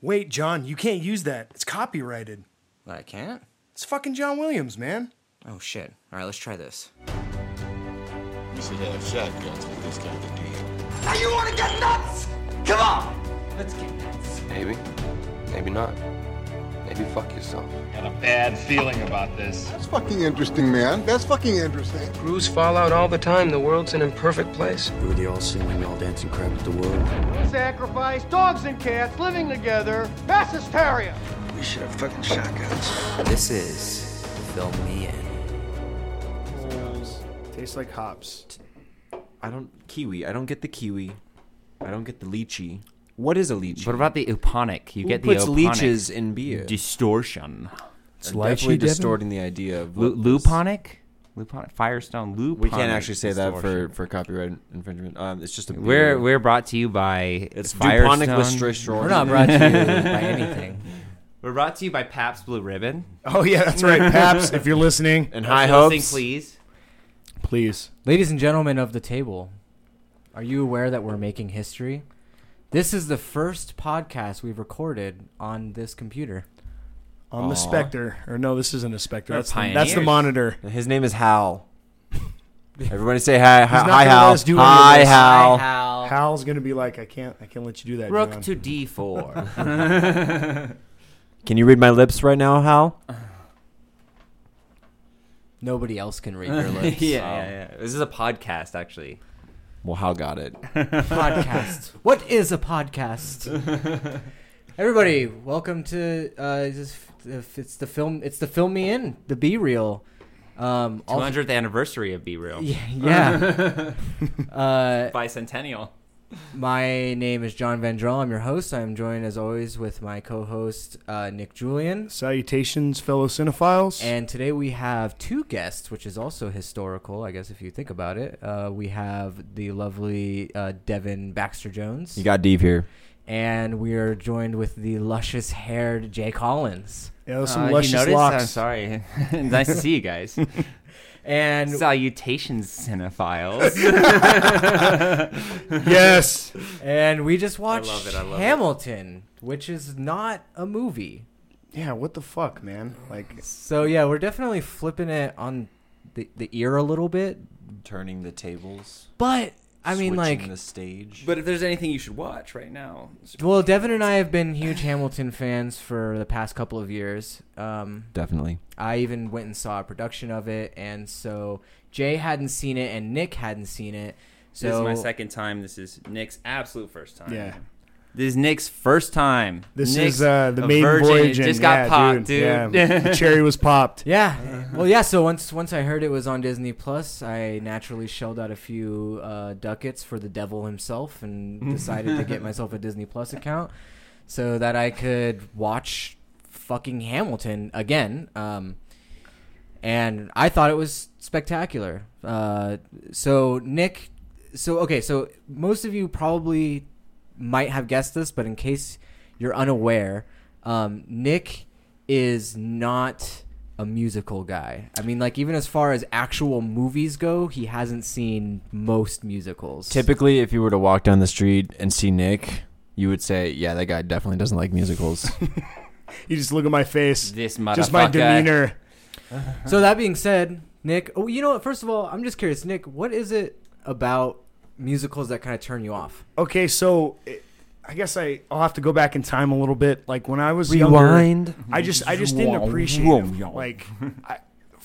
Wait, John, you can't use that. It's copyrighted. But I can't? It's fucking John Williams, man. Oh shit. Alright, let's try this. We should have shotguns with this kind of deal. Now you want to get nuts? Come on, let's get nuts. Maybe. Maybe not. Maybe fuck yourself. Got a bad feeling about this. That's fucking interesting, man. That's fucking interesting. Crews fall out all the time. The world's an imperfect place. We were the all singing, all dancing crap of the world. Sacrifice dogs and cats living together. Mass hysteria. We should have fucking shotguns. This is Film Me In. Tastes like hops. I don't kiwi. I don't get the kiwi. I don't get the lychee. What is a leech? What about the uponic? You Who get the puts oponic leeches in beer? distortion. I'm definitely distorting the idea of Lu- what luponic. Luponic. Firestone. Luponic. We can't actually say that for, distortion. for copyright infringement. Um, it's just a beer. We're we're brought to you by It's Firestone. Duponic Listerine. We're not brought to you by anything. We're brought to you by Pabst Blue Ribbon. Oh yeah, that's right, Paps. if you're listening, and If high you're hopes. please. please. Ladies and gentlemen of the table, are you aware that we're making history? This is the first podcast we've recorded on this computer. On the Aw. Spectre, or no, this isn't a Spectre. They're That's the, that's the pioneers. monitor. His name is Hal. Everybody say hi, hi, not hi gonna Hal. us do any of hi this. Hal. Hal. Hal's gonna be like, I can't, I can't let you do that. Rook John. to D4. Can you read my lips right now, Hal? Nobody else can read your lips. yeah, yeah, yeah. This is a podcast, actually. Well, how got it. podcast. what is a podcast? Everybody, welcome to uh, this, it's the film. It's the film me in the B reel. Um, Two all- hundredth anniversary of B Real. Yeah, yeah. uh, Bicentennial. My name is John Vandrell. I'm your host. I'm joined as always with my co-host uh, Nick Julian. Salutations, fellow cinephiles. And today we have two guests, which is also historical, I guess, if you think about it. Uh, we have the lovely uh, Devin Baxter Jones. You got Dave here. and we are joined with the luscious haired Jay Collins. yeah, those some Uh, you luscious noticed? locks. I'm sorry. nice to see you guys. And Salutations, cinephiles. yes. and we just watched love it, I love it. Hamilton, which is not a movie. Yeah. What the fuck, man? Like, So yeah, we're definitely flipping it on the the ear a little bit, Turning the tables. but I mean, like, the stage. but if there's anything you should watch right now, well, Devin and I have been huge Hamilton fans for the past couple of years. Um, definitely. I even went and saw a production of it, and so Jay hadn't seen it, and Nick hadn't seen it. So this is my second time. This is Nick's absolute first time. Yeah. This is Nick's first time. this Nick's is uh, the a maiden virgin. voyage. And- just got yeah, popped, dude. dude. Yeah, the cherry was popped. Yeah. Well, yeah. So once once I heard it was on Disney Plus, I naturally shelled out a few uh, ducats for the devil himself, and decided to get myself a Disney Plus account so that I could watch fucking Hamilton again. Um, and I thought it was spectacular. Uh, so Nick, so okay, so most of you probably might have guessed this, but in case you're unaware, um, Nick is not a musical guy. I mean, like even as far as actual movies go, he hasn't seen most musicals. Typically, if you were to walk down the street and see Nick, you would say, "Yeah, that guy definitely doesn't like musicals." You just look at my face, This motherfucker. just my demeanor. So that being said, Nick, oh, you know what? First of all, I'm just curious, Nick, what is it about musicals that kind of turn you off? Okay, so it, I guess I I'll have to go back in time a little bit. Like when I was younger, I just I just didn't appreciate it. Like I,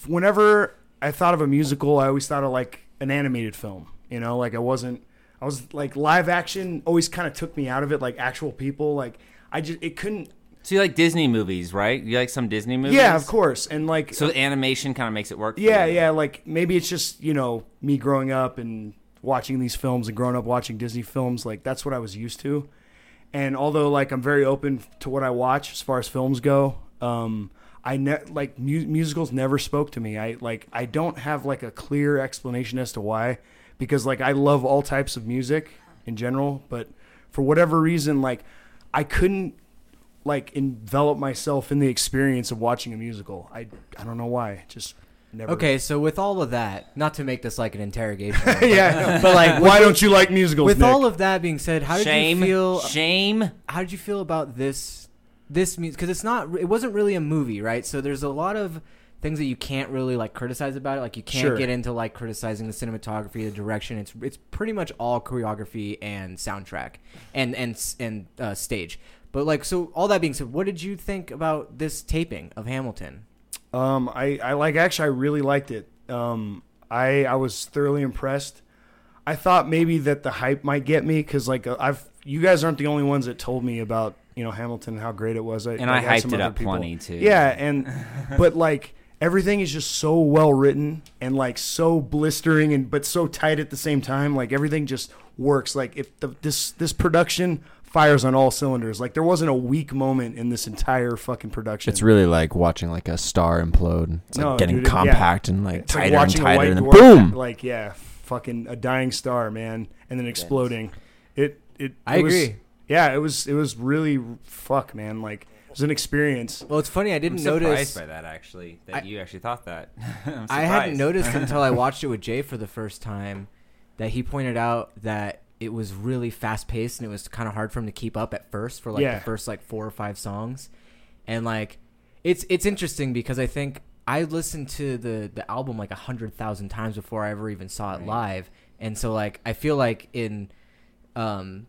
whenever I thought of a musical, I always thought of like an animated film. You know, like I wasn't. I was like live action always kind of took me out of it. Like actual people, like I just it couldn't. So you like Disney movies, right? You like some Disney movies? Yeah, of course, and like So animation kind of makes it work. For Yeah, you. yeah. Like maybe it's just you know me growing up and watching these films and growing up watching Disney films. Like that's what I was used to. And although like I'm very open to what I watch as far as films go, um, I ne- like mu- musicals never spoke to me. I like I don't have like a clear explanation as to why, because like I love all types of music in general, but for whatever reason, like I couldn't like envelop myself in the experience of watching a musical. I I don't know why. Just never. Okay, so with all of that, not to make this like an interrogation, yeah, but like, why don't you like musicals? With Nick? all of that being said, how did Shame. you feel? Shame. How did you feel about this? This music because it's not. It wasn't really a movie, right? So there's a lot of things that you can't really like criticize about it. Like you can't Sure. get into like criticizing the cinematography, the direction. It's it's pretty much all choreography and soundtrack and and and uh, stage. But like so, all that being said, what did you think about this taping of Hamilton? Um, I, I like actually I really liked it. Um, I I was thoroughly impressed. I thought maybe that the hype might get me because like uh, I've you guys aren't the only ones that told me about you know Hamilton and how great it was. I, And I had hyped some it up people. plenty, too. Yeah, and but like everything is just so well written and like so blistering and but so tight at the same time. Like everything just works. Like if the, this this production fires on all cylinders. Like there wasn't a weak moment in this entire fucking production. It's really like watching like a star implode. It's like No, getting dude, it- yeah. compact and like It's like tighter and tighter, and then dwarf, boom. Like yeah, fucking a dying star, man, and then exploding. It it. I it was- agree. yeah, it was it was really fuck, man. Like it was an experience. Well, it's funny. I didn't I'm notice. surprised by that actually. That I- you actually thought that. I'm I hadn't noticed until I watched it with Jay for the first time that he pointed out that it was really fast paced and it was kind of hard for him to keep up at first for like Yeah. the first like four or five songs, and like it's it's interesting because I think I listened to the the album like a hundred thousand times before I ever even saw it live, and so like I feel like in um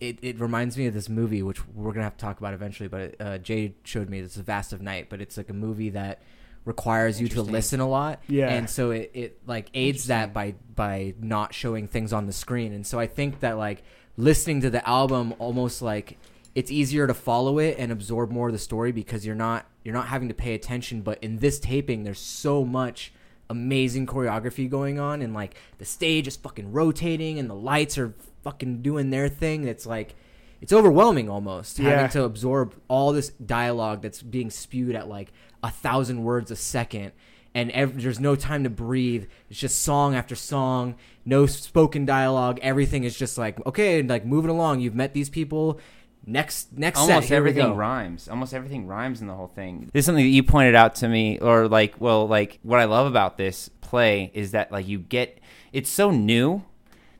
it, it reminds me of this movie, which we're gonna have to talk about eventually. But uh, Jay showed me it's a Vast of Night, but it's like a movie that requires you to listen a lot. Yeah. and so it, it like aids that by by not showing things on the screen. And so I think that like listening to the album almost like it's easier to follow it and absorb more of the story because you're not you're not having to pay attention. But in this taping, there's so much amazing choreography going on and like the stage is fucking rotating and the lights are fucking doing their thing it's like it's overwhelming almost Yeah. having to absorb all this dialogue that's being spewed at like a thousand words a second and ev- there's no time to breathe it's just song after song no spoken dialogue everything is just like okay like moving along you've met these people next next set, almost we everything rhymes. Almost everything rhymes in the whole thing. This is something that you pointed out to me, or like, well, like what I love about this play is that like you get it's so new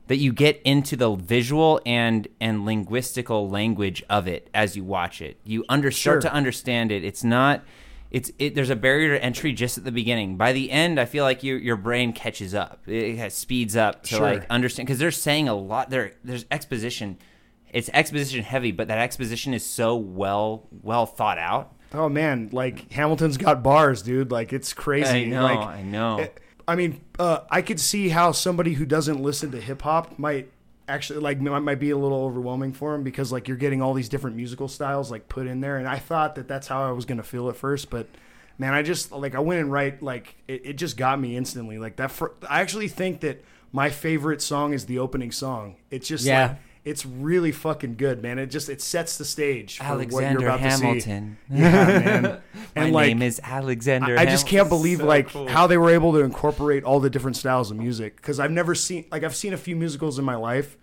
that you get into the visual and and linguistical language of it as you watch it. You under start Sure. to understand it. It's not. It's it, there's a barrier to entry just at the beginning. By the end, I feel like your your brain catches up. It has, speeds up to Sure. like understand because they're saying a lot. There there's exposition. It's exposition heavy, but that exposition is so well well thought out. Oh man, like Hamilton's got bars, dude. Like it's crazy. I know, Like, I know. it- I mean, uh, I could see how somebody who doesn't listen to hip hop might actually like might, be a little overwhelming for him because like you're getting all these different musical styles like put in there, and I thought that that's how I was gonna feel at first, but man, I just like I went in right like it, it just got me instantly. Like that, fir- I actually think that my favorite song is the opening song. It's just Yeah. like. It's really fucking good, man. It just it sets the stage for what you're about Hamilton. to see. Yeah, man. My like, name is Alexander. I, I just can't believe So like cool. how they were able to incorporate all the different styles of music because I've never seen like I've seen a few musicals in my life,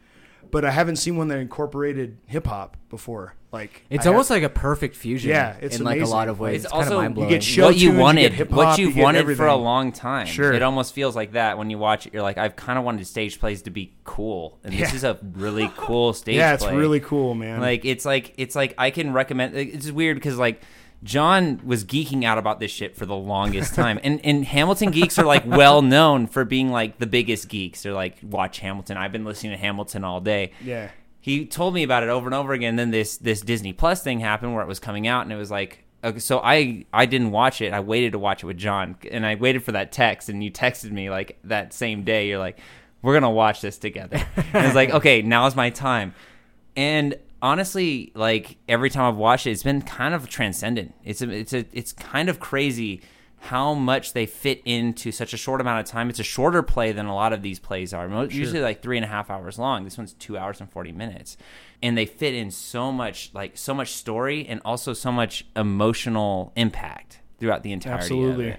but I haven't seen one that incorporated hip hop before. Like it's I almost have- like a perfect fusion Yeah, it's in like a lot of ways It's it's, kind of also- mind blowing you get show what you tunes, you wanted, what you you've get wanted for a long time. Sure. It almost feels like that when you watch it. You're like, I've kind of wanted stage plays to be cool, and this is a really cool stage. yeah, it's play. really cool, man. Like it's like it's like I can recommend. It's weird because like John was geeking out about this shit for the longest time, and and Hamilton geeks are like well known for being like the biggest geeks. They're like watch Hamilton. I've been listening to Hamilton all day. yeah, He told me about it over and over again. Then this this Disney Plus thing happened where it was coming out, and it was like. Okay, so I I didn't watch it. I waited to watch it with John, and I waited for that text. And you texted me like that same day. You're like, "We're gonna watch this together." And it's like, okay, now is my time. And honestly, like every time I've watched it, it's been kind of transcendent. It's a, it's a, it's kind of crazy how much they fit into such a short amount of time. It's a shorter play than a lot of these plays are. Mo- Usually like three and a half hours long. This one's two hours and forty minutes, and they fit in so much, like so much story and also so much emotional impact throughout the entirety absolutely.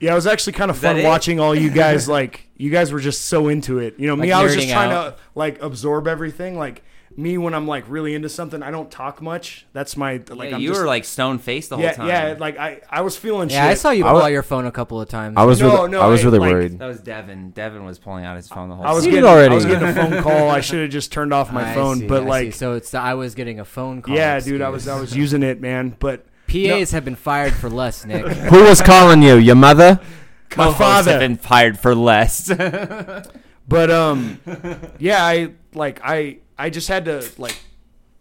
Yeah, it was actually kind of Is fun watching all you guys. Like, you guys were just so into it. You know, me, Like I was just trying out. to like absorb everything. Like me, when I'm like really into something, I don't talk much. That's my like. Yeah, I'm you just, were like stone faced the whole yeah, time. yeah. Like I, I was feeling. Yeah, I saw you I pull wa- out your phone a couple of times. I was No, really, no, I was I- really like- worried. That was Devin. Devin was pulling out his phone the whole I was time. Seen it. I was getting a phone call. I should have just turned off my I phone. see, but I see. like, so it's the, I was getting a phone call. yeah, dude, I was I was using it, man. But PAs have been fired for less, Nick. Who was calling you? Your mother? my father. have been fired for less. But um, yeah, I like I I just had to like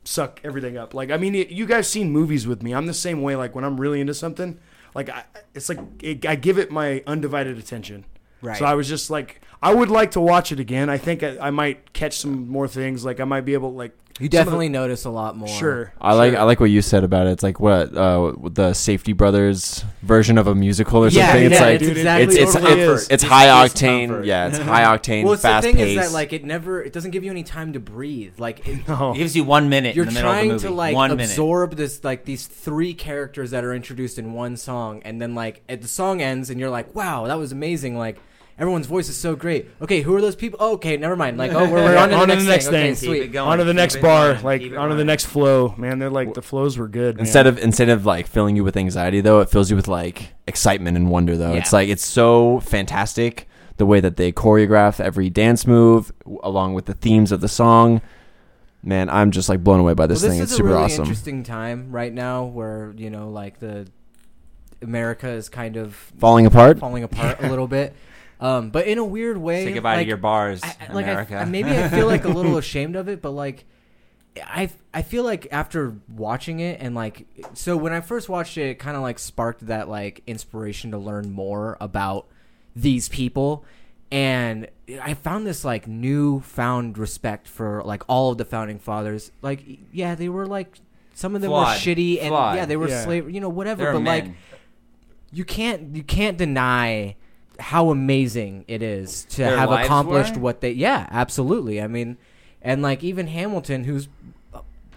suck everything up. Like I mean, it, you guys seen movies with me. I'm the same way. Like when I'm really into something, like I, it's like it, I give it my undivided attention. Right. So I was just like, I would like to watch it again. I think I, I might catch some more things. Like I might be able to like. You some of definitely the- notice a lot more. Sure. I like. I like what you said about it. It's like what uh, the Safdie Brothers version of a musical or Yeah, something. It's yeah, like it's exactly it's it's totally it's, it's high It's octane. comfort. Yeah, it's high octane, Well, it's the fast thing paced. is that like it never, it doesn't give you any time to breathe. Like it, No. It gives you one minute you're in the middle of the trying movie. to like one minute. absorb this like these three characters that are introduced in one song, and then like at the song ends, and you're like, wow, that was amazing. Like everyone's voice is so great. Okay, who are those people? Oh, okay, never mind. Like oh, we're, we're on to the On to next, the next thing. Okay, thing. Keep sweet. going. on to the Keep next it bar, running. like Keep it on to the running. next flow, man. They're like the flows were good. man. Instead of instead of like filling you with anxiety though, it fills you with like excitement and wonder though. It's Yeah. like it's so fantastic the way that they choreograph every dance move w- along with the themes of the song. Man, I'm just like blown away by this well, thing. this It's is super really awesome. interesting time right now, where you know, like the America is kind of Falling apart. falling apart a little bit. Um, but in a weird way, Say goodbye like, to your bars, I, I- like America. I, maybe I feel like a little ashamed of it, but like I I feel like after watching it and like so when I first watched it, it kind of like sparked that like inspiration to learn more about these people, and I found this like newfound respect for like all of the founding fathers. Like yeah, they were like some of them Flawed. were shitty and Flawed. yeah, they were Yeah. slave, you know, whatever. They're but like you can't you can't deny how amazing it is to Their have accomplished were? what they yeah absolutely i mean and like even hamilton who's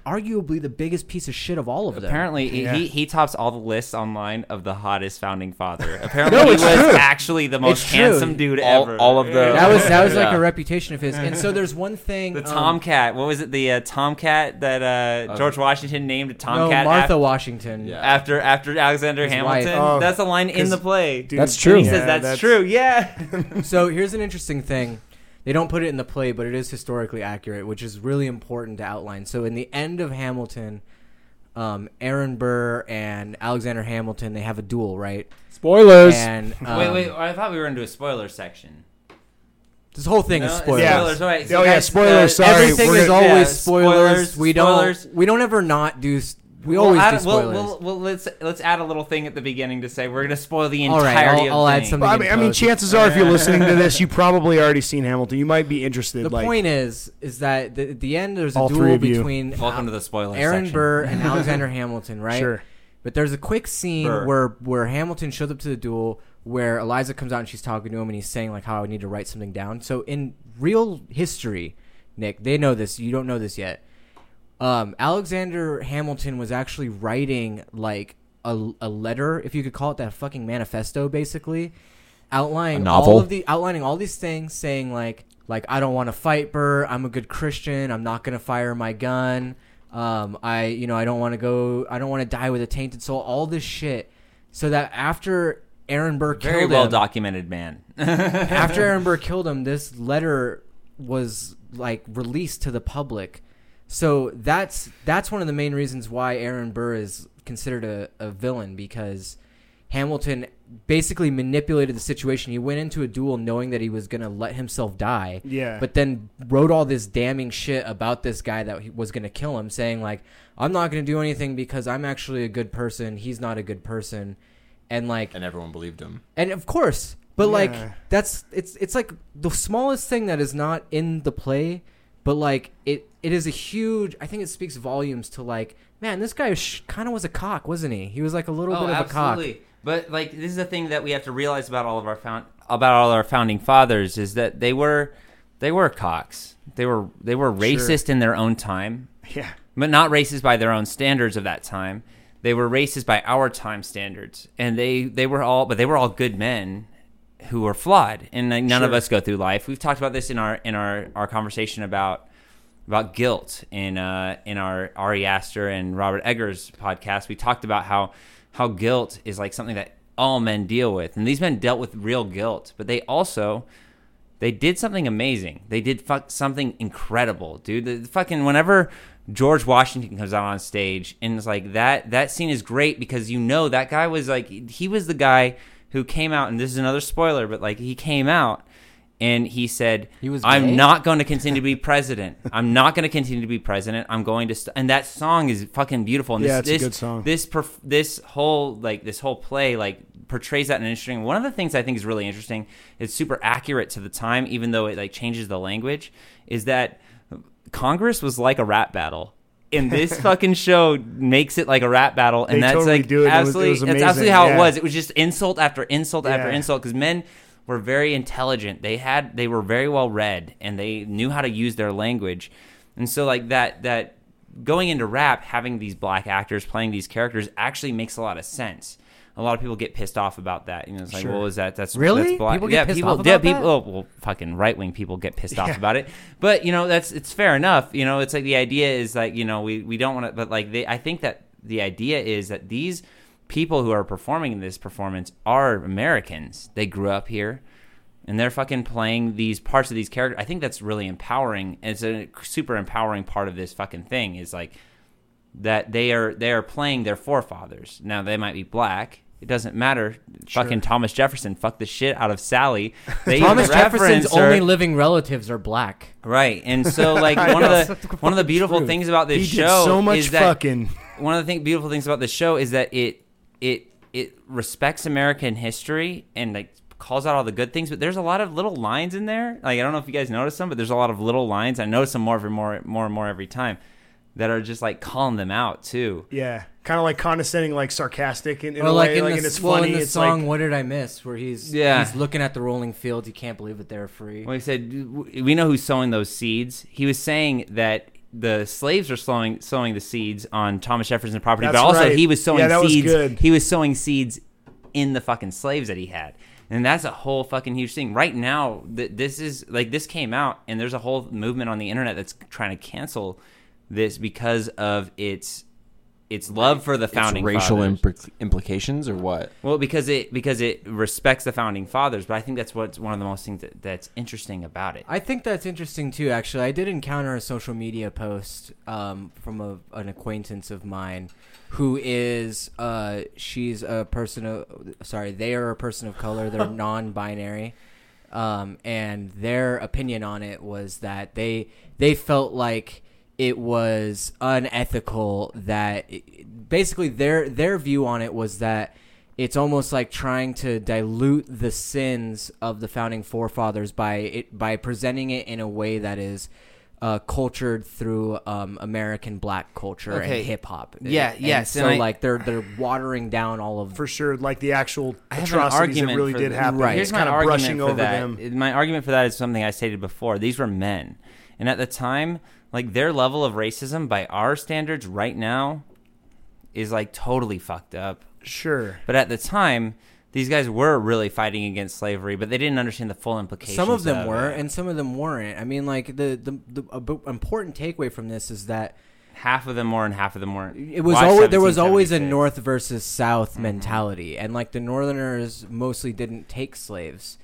arguably the biggest piece of shit of all of them Apparently, he- Yeah. he, he tops all the lists online of the hottest founding father. Apparently, No, he it's was true. actually the most It's true. handsome dude All- ever. all of the- that was that was like Yeah. a reputation of his and so there's one thing the um, Tomcat. What was it? The uh, Tomcat that uh, George Washington named a no Tomcat martha af- washington Yeah. after after Alexander His Hamilton. Oh, that's a line in the play. Dude, That's And true. he Yeah, says that's, that's- true. Yeah. so here's an interesting thing they don't put it in the play but it is historically accurate which is really important to outline so in the end of hamilton um, aaron burr and alexander hamilton they have a duel right Spoilers. and um, wait, wait. I thought we were into a spoiler section. This whole thing No, is spoilers. Yeah. Spoilers. All right. Oh, yeah, spoilers, uh, sorry. Everything we're is gonna- always yeah, spoilers. spoilers, We don't. spoilers. We don't ever not do. S- We We'll always add- do spoilers. We'll, we'll, well, let's let's add a little thing at the beginning to say we're gonna spoil the All right, entirety I'll- I'll add something. Well, I mean, I mean, chances are, if you're listening to this, you probably already seen Hamilton. You might be interested. the like, point is, is that the, at the end there's a All three duel of you. between uh, Welcome to the spoiler Aaron section. Burr and Alexander Hamilton, right? Sure. But there's a quick scene Burr. where where Hamilton shows up to the duel, where Eliza comes out and she's talking to him, and he's saying like how I need to write something down. So in real history, Nick, they know this. You don't know this yet. Um, Alexander Hamilton was actually writing like a, a letter, if you could call it that, fucking manifesto, basically, outlining all of the outlining all these things, saying like like I don't want to fight Burr. I'm a good Christian. I'm not gonna fire my gun. Um, I you know I don't want to go. I don't want to die with a tainted soul. All this shit, so that after Aaron Burr Very killed well him, documented man. after Aaron Burr killed him, this letter was like released to the public. So that's that's one of the main reasons why Aaron Burr is considered a, a villain because Hamilton basically manipulated the situation. He went into a duel knowing that he was gonna let himself die. Yeah. But then wrote all this damning shit about this guy that he was gonna kill him, saying like, "I'm not gonna do anything because I'm actually a good person. He's not a good person." And like and everyone believed him. and of course, but like that's it's it's like the smallest thing that is not in the play, but like it it is a huge. I think it speaks volumes to like man, this guy sh- kind of was a cock, wasn't he? He was like a little oh, bit of a cock. absolutely. But like this is the thing that we have to realize about all of our found about all our founding fathers is that they were they were cocks. They were they were racist in their own time, yeah. but not racist by their own standards of that time. they were racist by our time standards, and they they were all, but they were all good men who were flawed, and like, none of us go through life. We've talked about this in our in our our conversation about about guilt in uh in our Ari Aster and Robert Eggers podcast. We talked about how how guilt is like something that all men deal with, and these men dealt with real guilt, but they also they did something amazing. They did something incredible, dude. The, the fucking whenever George Washington comes out on stage and it's like that that scene is great because you know that guy was like he was the guy who came out and this is another spoiler, but like he came out and he said He was I'm gay? not going to continue to be president. I'm not going to continue to be president. I'm going to st-. and that song is fucking beautiful. And Yeah, this, it's a good song. This perf- this whole like this whole play like portrays that in an interesting. One of the things I think is really interesting, it's super accurate to the time, even though it like changes the language, is that Congress was like a rap battle. And this fucking show makes it like a rap battle, and They that's totally like do it. Was- it absolutely, was that's absolutely how it was. It was just insult after insult after insult because men were very intelligent. They had they were very well read and they knew how to use their language. And so like that that going into rap, having these black actors playing these characters actually makes a lot of sense. A lot of people get pissed off about that. You know, it's like, Sure. well, is that that's Really? That's black. People get yeah, pissed people, off yeah, about that? Oh, well, fucking right wing people get pissed off about it. But you know, that's it's fair enough. You know, it's like the idea is like you know we we don't want to, but like they, I think that the idea is that these people who are performing this performance are Americans. They grew up here and they're fucking playing these parts of these characters. I think that's really empowering. It's a super empowering part of this fucking thing is like that they are they are playing their forefathers. Now they might be black. It doesn't matter. Fucking Thomas Jefferson fucked the shit out of Sally. They Thomas Jefferson's her- only living relatives are black. Right, and so like one of the one of the beautiful True. things about this He show so much is that one of the thing, beautiful things about this show is that it it it respects American history and like calls out all the good things, but there's a lot of little lines in there. Like I don't know if you guys notice them, but there's a lot of little lines. I notice them more every more more and more every time that are just like calling them out too. Yeah, kind of like condescending, like sarcastic in, in Or a like way, in like the, and it's well, funny. in the it's song like, "What Did I Miss," where he's Yeah. he's looking at the rolling fields. He can't believe that they're free. When he said we know who's sowing those seeds, he was saying that the slaves were sowing sowing the seeds on Thomas Jefferson's property, but also right. he was sowing Yeah, was seeds. good. He was sowing seeds in the fucking slaves that he had. And that's a whole fucking huge thing. Right now, th- this is like this came out, and there's a whole movement on the internet that's trying to cancel this because of its its love for the founding It's founding racial fathers. impl- implications or what? Well, because it because it respects the founding fathers, but I think that's what's one of the most things that, that's interesting about it. I think that's interesting too. Actually, I did encounter a social media post um, from a, an acquaintance of mine, who is uh, she's a person of sorry, they are a person of color. They're non-binary, um, and their opinion on it was that they they felt like it was unethical that basically their their view on it was that it's almost like trying to dilute the sins of the founding forefathers by it by presenting it in a way that is uh, cultured through um, American black culture Okay. and hip hop. Yeah, And yes, So and I- like they're they're watering down all of for sure, like the actual I have an atrocities that argument really did th- happen. Right. He's Here's my kind of argument brushing for over that. them. My argument for that is something I stated before. These were men, and at the time, like their level of racism by our standards right now is like totally fucked up. Sure. But at the time, these guys were really fighting against slavery, but they didn't understand the full implications. Some of them of were, it. and some of them weren't. I mean, like the the, the a b- important takeaway from this is that half of them were and half of them weren't. it was Watch always there was always a north versus south Mm-hmm. mentality, and like the northerners mostly didn't take slaves.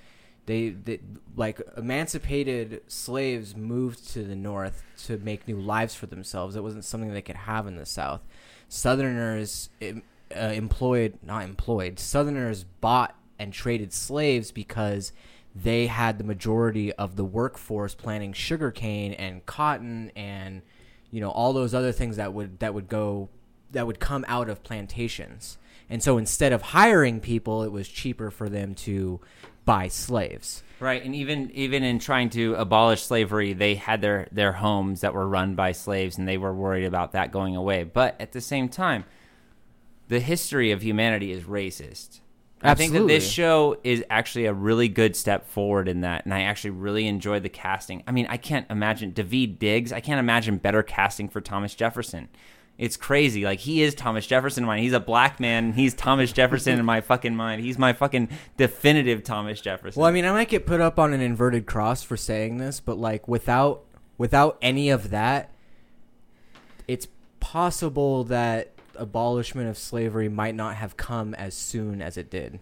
They, they like emancipated slaves moved to the north to make new lives for themselves. It wasn't something they could have in the south. Southerners uh, employed not employed. Southerners bought and traded slaves because they had the majority of the workforce planting sugarcane and cotton and you know all those other things that would that would go that would come out of plantations. And so instead of hiring people, it was cheaper for them to buy slaves. Right, and even even in trying to abolish slavery, they had their their homes that were run by slaves, and they were worried about that going away. But at the same time, the history of humanity is racist. I think that this show is actually a really good step forward in that, and I actually really enjoyed the casting. I mean, I can't imagine David Diggs. I can't imagine better casting for Thomas Jefferson. It's crazy. Like he is Thomas Jefferson in mine. He's a black man. He's Thomas Jefferson in my fucking mind. He's my fucking definitive Thomas Jefferson. Well, I mean, I might get put up on an inverted cross for saying this, but like without without any of that, it's possible that abolishment of slavery might not have come as soon as it did.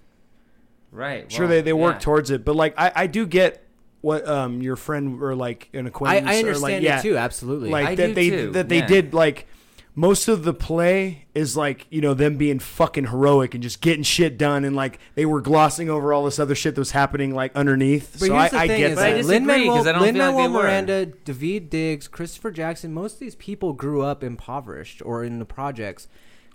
right. sure they, they work yeah. towards it, but like I, I do get what um your friend or like an acquaintance I or understand like it yeah, too, absolutely. like I that do they too, that they yeah. did like most of the play is like you know them being fucking heroic and just getting shit done and like they were glossing over all this other shit that was happening like underneath. But so here's I, the I thing: get is But that. Lin-Manuel, 'cause I don't feel like they Lin-Manuel were. Miranda, David Diggs, Christopher Jackson. Most of these people grew up impoverished or in the projects.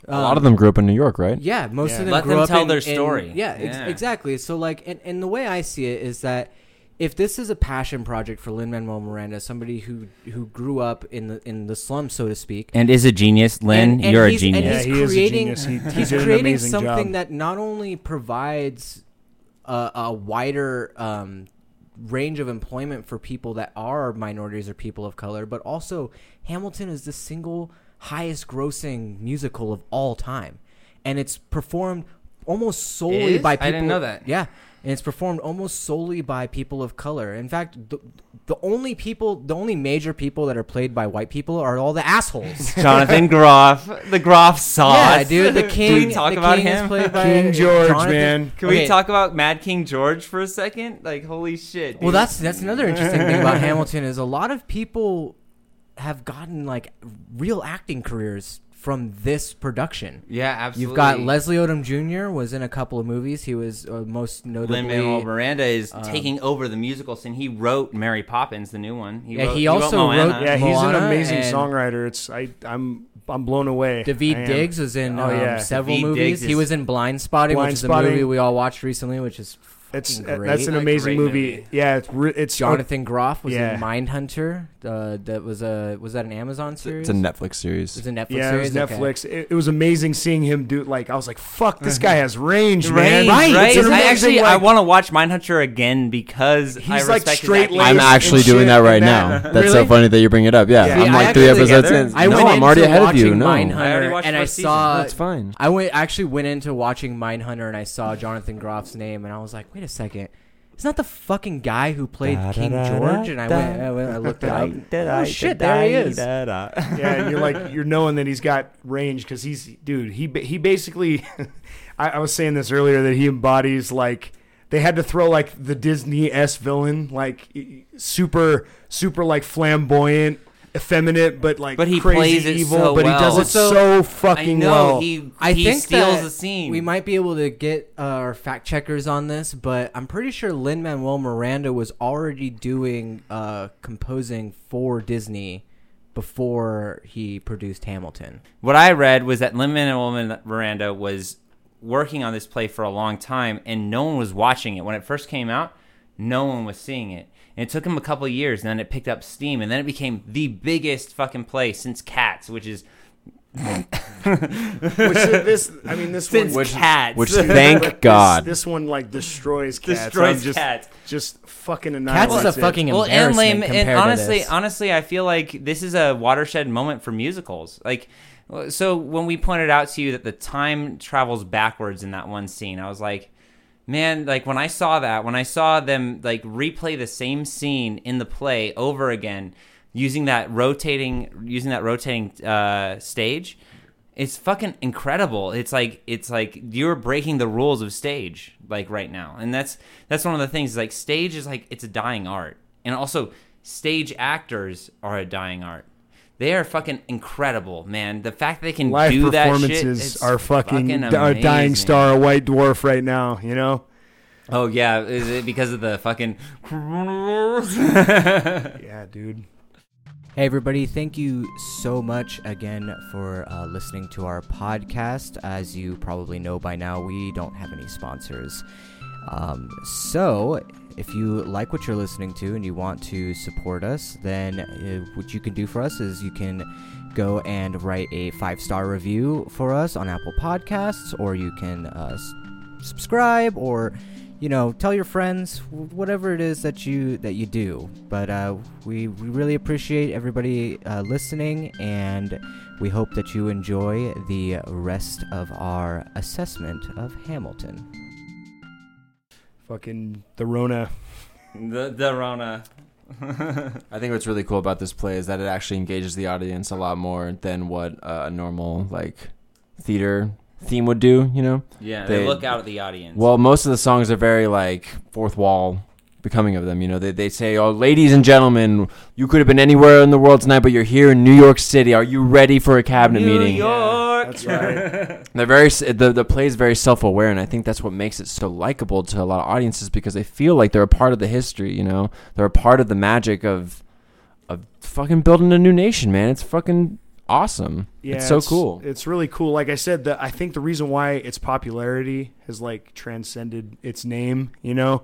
A lot of them grew up in New York, right? Yeah, most Yeah. of them Let grew them up tell in- their in- story. yeah, ex- Yeah. exactly. So like, and, and the way I see it is that if this is a passion project for Lin Manuel Miranda, somebody who who grew up in the in the slums, so to speak, And is a genius, Lin. and- and you're a he's- and genius. Yeah, he's he is a creating, genius. He- he he's creating something job. that not only provides a, a wider um, range of employment for people that are minorities or people of color, but also Hamilton is the single highest grossing musical of all time, and it's performed almost solely is? by I people. didn't know that. Yeah. And it's performed almost solely by people of color. In fact, the, the only people, the only major people that are played by white people are all the assholes. Jonathan Groff, the Groff sauce. Yeah, dude. The king. Can we talk about him? Is played by King George, Jonathan- man. Can we Okay, talk about Mad King George for a second? Like, holy shit. Well, that's that's another interesting thing about Hamilton is a lot of people have gotten like real acting careers from this production. yeah, absolutely. You've got Leslie Odom Jr. was in a couple of movies. He was uh, most notably. Lin Manuel Miranda is um, taking over the musical scene. He wrote Mary Poppins, the new one. He Yeah, wrote, he also Moana. wrote- yeah, he's an amazing songwriter. It's I I'm I'm blown away. David Diggs was in Oh, um, yeah. several David movies. Diggs he was in Blind Spotting, Blind which is a movie we all watched recently, which is It's fucking great. that's an amazing great movie. movie. Yeah, it's re- it's Jonathan Groff was Yeah. in Mindhunter. Uh, that was a was that an Amazon series? It's a Netflix series. It was a Netflix Yeah, it was series. Okay. Netflix. It, it was amazing seeing him do like I was like, "Fuck, this guy has range, man!" Range, Right, right? it's an I amazing, actually I want to watch Mindhunter again because I He's, like, respect his straight acting. laced I'm actually doing that right now. that. That's so funny that you bring it up. Yeah, Yeah, I'm like three episodes together? in. I no, went I'm already ahead of you. No, Mindhunter, I already watched and the I saw. that's fine. I went actually went into watching Mindhunter, and I saw Jonathan Groff's name, and I was like, "Wait a second, Isn't the fucking guy who played King George? And I went, I, went, I looked it up. Oh shit, there he is. yeah, and you're like you're knowing that he's got range because he's dude. He he basically, I, I was saying this earlier that he embodies like they had to throw like the Disney s villain like super super like flamboyant. Effeminate, but like But he crazy plays it evil, so but he well. does it so- so, fucking I know well. he I he think steals that the scene. We might be able to get uh, our fact checkers on this, but I'm pretty sure Lin Manuel Miranda was already doing uh, composing for Disney before he produced Hamilton. What I read was that Lin Manuel Miranda was working on this play for a long time, and no one was watching it when it first came out. No one was seeing it, and it took him a couple of years. And then it picked up steam, and then it became the biggest fucking play since Cats, which is which uh, this, I mean, this since one, Cats. Which thank this, God. this one like destroys cats. Destroys just, Cats. Just fucking Cats annihilates is a it. fucking well, and embarrassment lame. And compared to honestly, this. honestly, I feel like this is a watershed moment for musicals. Like, so when we pointed out to you that the time travels backwards in that one scene, I was like, man, like when I saw that, when I saw them like replay the same scene in the play over again, using that rotating, using that rotating uh, stage. It's fucking incredible. It's like it's like you're breaking the rules of stage like right now. And that's that's one of the things like stage is like it's a dying art. And also stage actors are a dying art. They are fucking incredible, man. The fact that they can live do that shit performances are fucking, fucking a dying star, a white dwarf right now. You know. Oh yeah, is it because of the fucking Yeah, dude. Hey, everybody, thank you so much again for uh, listening to our podcast. As you probably know by now, we don't have any sponsors. Um, so, if you like what you're listening to and you want to support us, then uh, what you can do for us is you can go and write a five star review for us on Apple Podcasts, or you can uh, subscribe, or you know, tell your friends whatever it is that you that you do. But uh, we we really appreciate everybody uh, listening, and we hope that you enjoy the rest of our assessment of Hamilton. Fucking the Rona. The the Rona. I think what's really cool about this play is that it actually engages the audience a lot more than what uh, a normal like theater theme would do. You know? Yeah, they, look out at the audience. Well, most of the songs are very like fourth wall becoming of them. You know, they they say, "Oh, ladies and gentlemen, you could have been anywhere in the world tonight, but you're here in New York City. Are you ready for a cabinet New meeting?" New York. That's right. They're very the the play is very self aware, and I think that's what makes it so likable to a lot of audiences because they feel like they're a part of the history. You know, they're a part of the magic of of fucking building a new nation, man. It's fucking awesome. Yeah, it's so cool. It's really cool. Like I said, the, I think the reason why its popularity has like transcended its name, you know,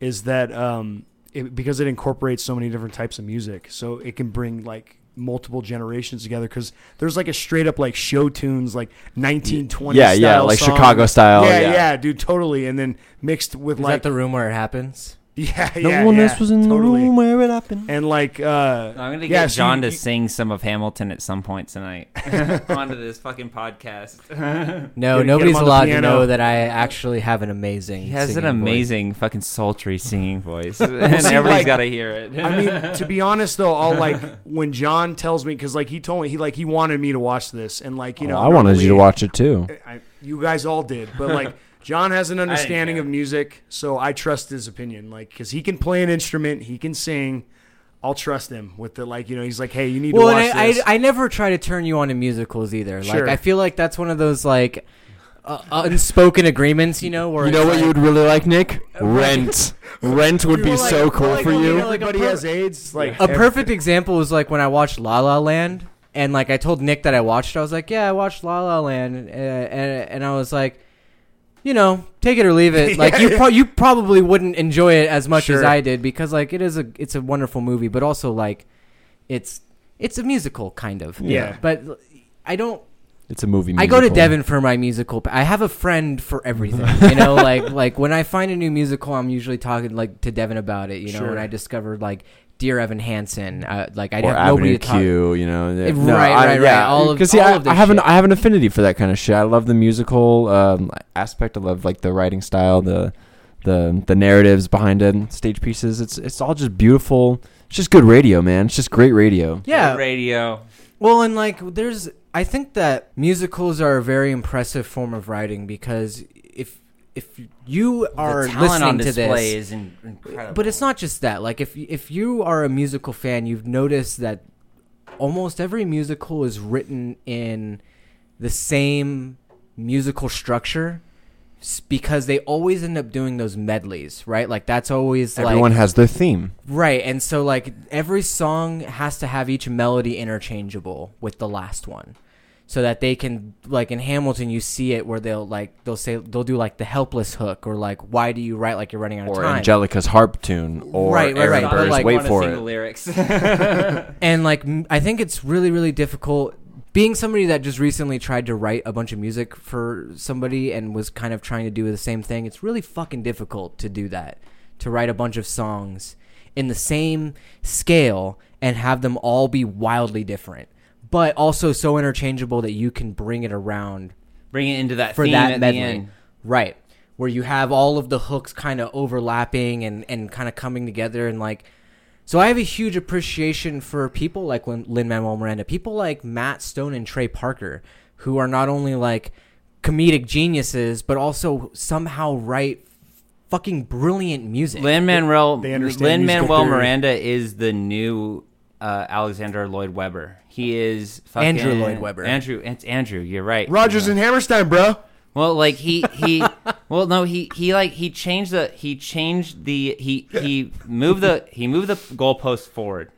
is that um, it, because it incorporates so many different types of music, so it can bring like multiple generations together. Because there's like a straight up like show tunes, like 1920s. Yeah, yeah, like song. Chicago style, Yeah, yeah. yeah, dude, totally. And then mixed with Is like that the room where it happens? yeah, no yeah, one yeah, else was in the totally. room where it happened. And like, uh, I'm gonna get yeah, so John you- to you- sing some of Hamilton at some point tonight onto this fucking podcast. No, Get- get nobody's him on the allowed to know that I actually have an amazing. He has an singing voice. amazing fucking sultry singing voice, and see, everybody's like- got to hear it. I mean, to be honest though, I'll like when John tells me because like he told me he like he wanted me to watch this and like you know Oh, I wanted you to watch it too. I, you guys all did, but like John has an understanding of music, so I trust his opinion. Like because he can play an instrument, he can sing. I'll trust him with the like you know he's like hey you need Well, to watch and I, this. I, I never try to turn you on to musicals either. Sure. Like I feel like that's one of those like uh, unspoken agreements, you know, where You know what like, you would really like, Nick? Rent. Rent would be like- so cool like, for well, you. you know, like a everybody per- has AIDS. Like a perfect example was like when I watched La La Land, and like I told Nick that I watched. it. I was like, "Yeah, I watched La La Land," and and, and I was like, you know, take it or leave it. Like you, pro- you probably wouldn't enjoy it as much as I did because like it is a it's a wonderful movie, but also like it's it's a musical kind of. Yeah. but I don't. It's a movie. I go to musical. Devon for my musical. I have a friend for everything. You know, like like when I find a new musical, I'm usually talking like to Devon about it. You know, Sure. when I discovered like Dear Evan Hansen, uh, like I or have nobody Avenue to talk. Q, you know. Eh, right, right, right. All of- because see, all I, of this I have an. I have an affinity for that kind of shit. I love the musical um, aspect. I love like the writing style, the the the narratives behind it, stage pieces. It's it's all just beautiful. It's just good radio, man. It's just great radio. Yeah. radio. Well, and like there's, I think that musicals are a very impressive form of writing because if if you are the talent listening on to display this, is incredible. But it's not just that. Like if if you are a musical fan, you've noticed that almost every musical is written in the same musical structure because they always end up doing those medleys, right? Like that's always like Everyone like has their theme. right, and so like every song has to have each melody interchangeable with the last one. So that they can like in Hamilton you see it where they'll like they'll say they'll do like the helpless hook or like why do you write like you're running out of Or time or Angelica's harp tune, or Right, right, Aaron right, Burr's like- wait for it. the lyrics. and like I think it's really really difficult being somebody that just recently tried to write a bunch of music for somebody and was kind of trying to do the same thing. It's really fucking difficult to do that. To write a bunch of songs in the same scale and have them all be wildly different, but also so interchangeable that you can bring it around Bring it into that for theme that at medley. the end. Right. Where you have all of the hooks kind of overlapping and, and kind of coming together and like so I have a huge appreciation for people like Lin Manuel Miranda, people like Matt Stone and Trey Parker, who are not only like comedic geniuses, but also somehow write fucking brilliant music. Lin Manuel Lin Manuel. Miranda is the new uh, Alexander Lloyd Webber. He is fucking, Andrew Lloyd Webber. Andrew, it's Andrew. You're right. Rodgers and Hammerstein, bro. Well, like he he, well no he he like he changed the he changed the he he moved the he moved the goalpost forward,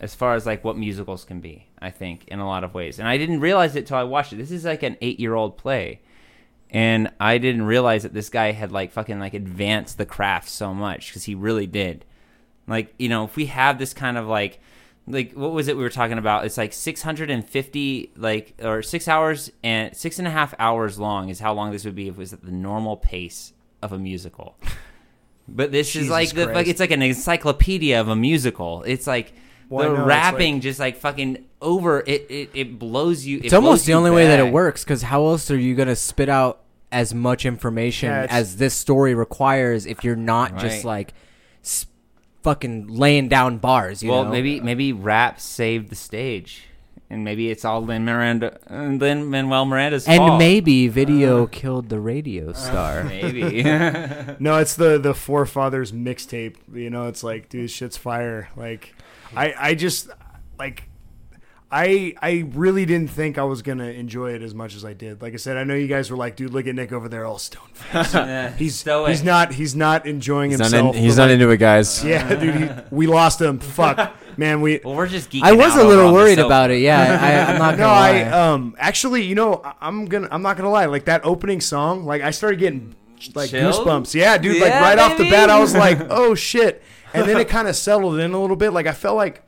as far as like what musicals can be. I think in a lot of ways, and I didn't realize it till I watched it. This is like an eight year old play, and I didn't realize that this guy had like fucking like advanced the craft so much because he really did. Like you know, if we have this kind of like like what was it we were talking about? It's like 650 like or six hours and six and a half hours long is how long this would be if it was at the normal pace of a musical. But this Jesus is like the, like it's like an encyclopedia of a musical. It's like Well, the know, it's rapping like- just like fucking over it. It, it blows you. It's almost the only way that it works. works because how else are you gonna spit out as much information Yeah, as this story requires if you're not just like s- fucking laying down bars? You well, know? maybe maybe rap saved the stage, and maybe it's all Lin Miranda, uh, Lin Manuel Miranda's and fault. maybe video killed the radio star. maybe. No, it's the the forefathers mixtape. You know, it's like, dude, shit's fire. Like, I I just like. I I really didn't think I was gonna enjoy it as much as I did. Like I said, I know you guys were like, "Dude, look at Nick over there, all stone faced." he's Stoic. he's not he's not enjoying He's not, himself. in, he's not like, into it, guys. Yeah, dude, he, we lost him. Fuck, man, we. well, we're just geeking. I was out a little worried about it. Yeah, I, I'm not No, gonna lie. I um actually, you know, I- I'm gonna I'm not gonna lie. Like that opening song, like I started getting like Chilled? goosebumps. Yeah, dude. like Yeah, right off the bat, I was like, oh shit. And then it kind of settled in a little bit. Like I felt like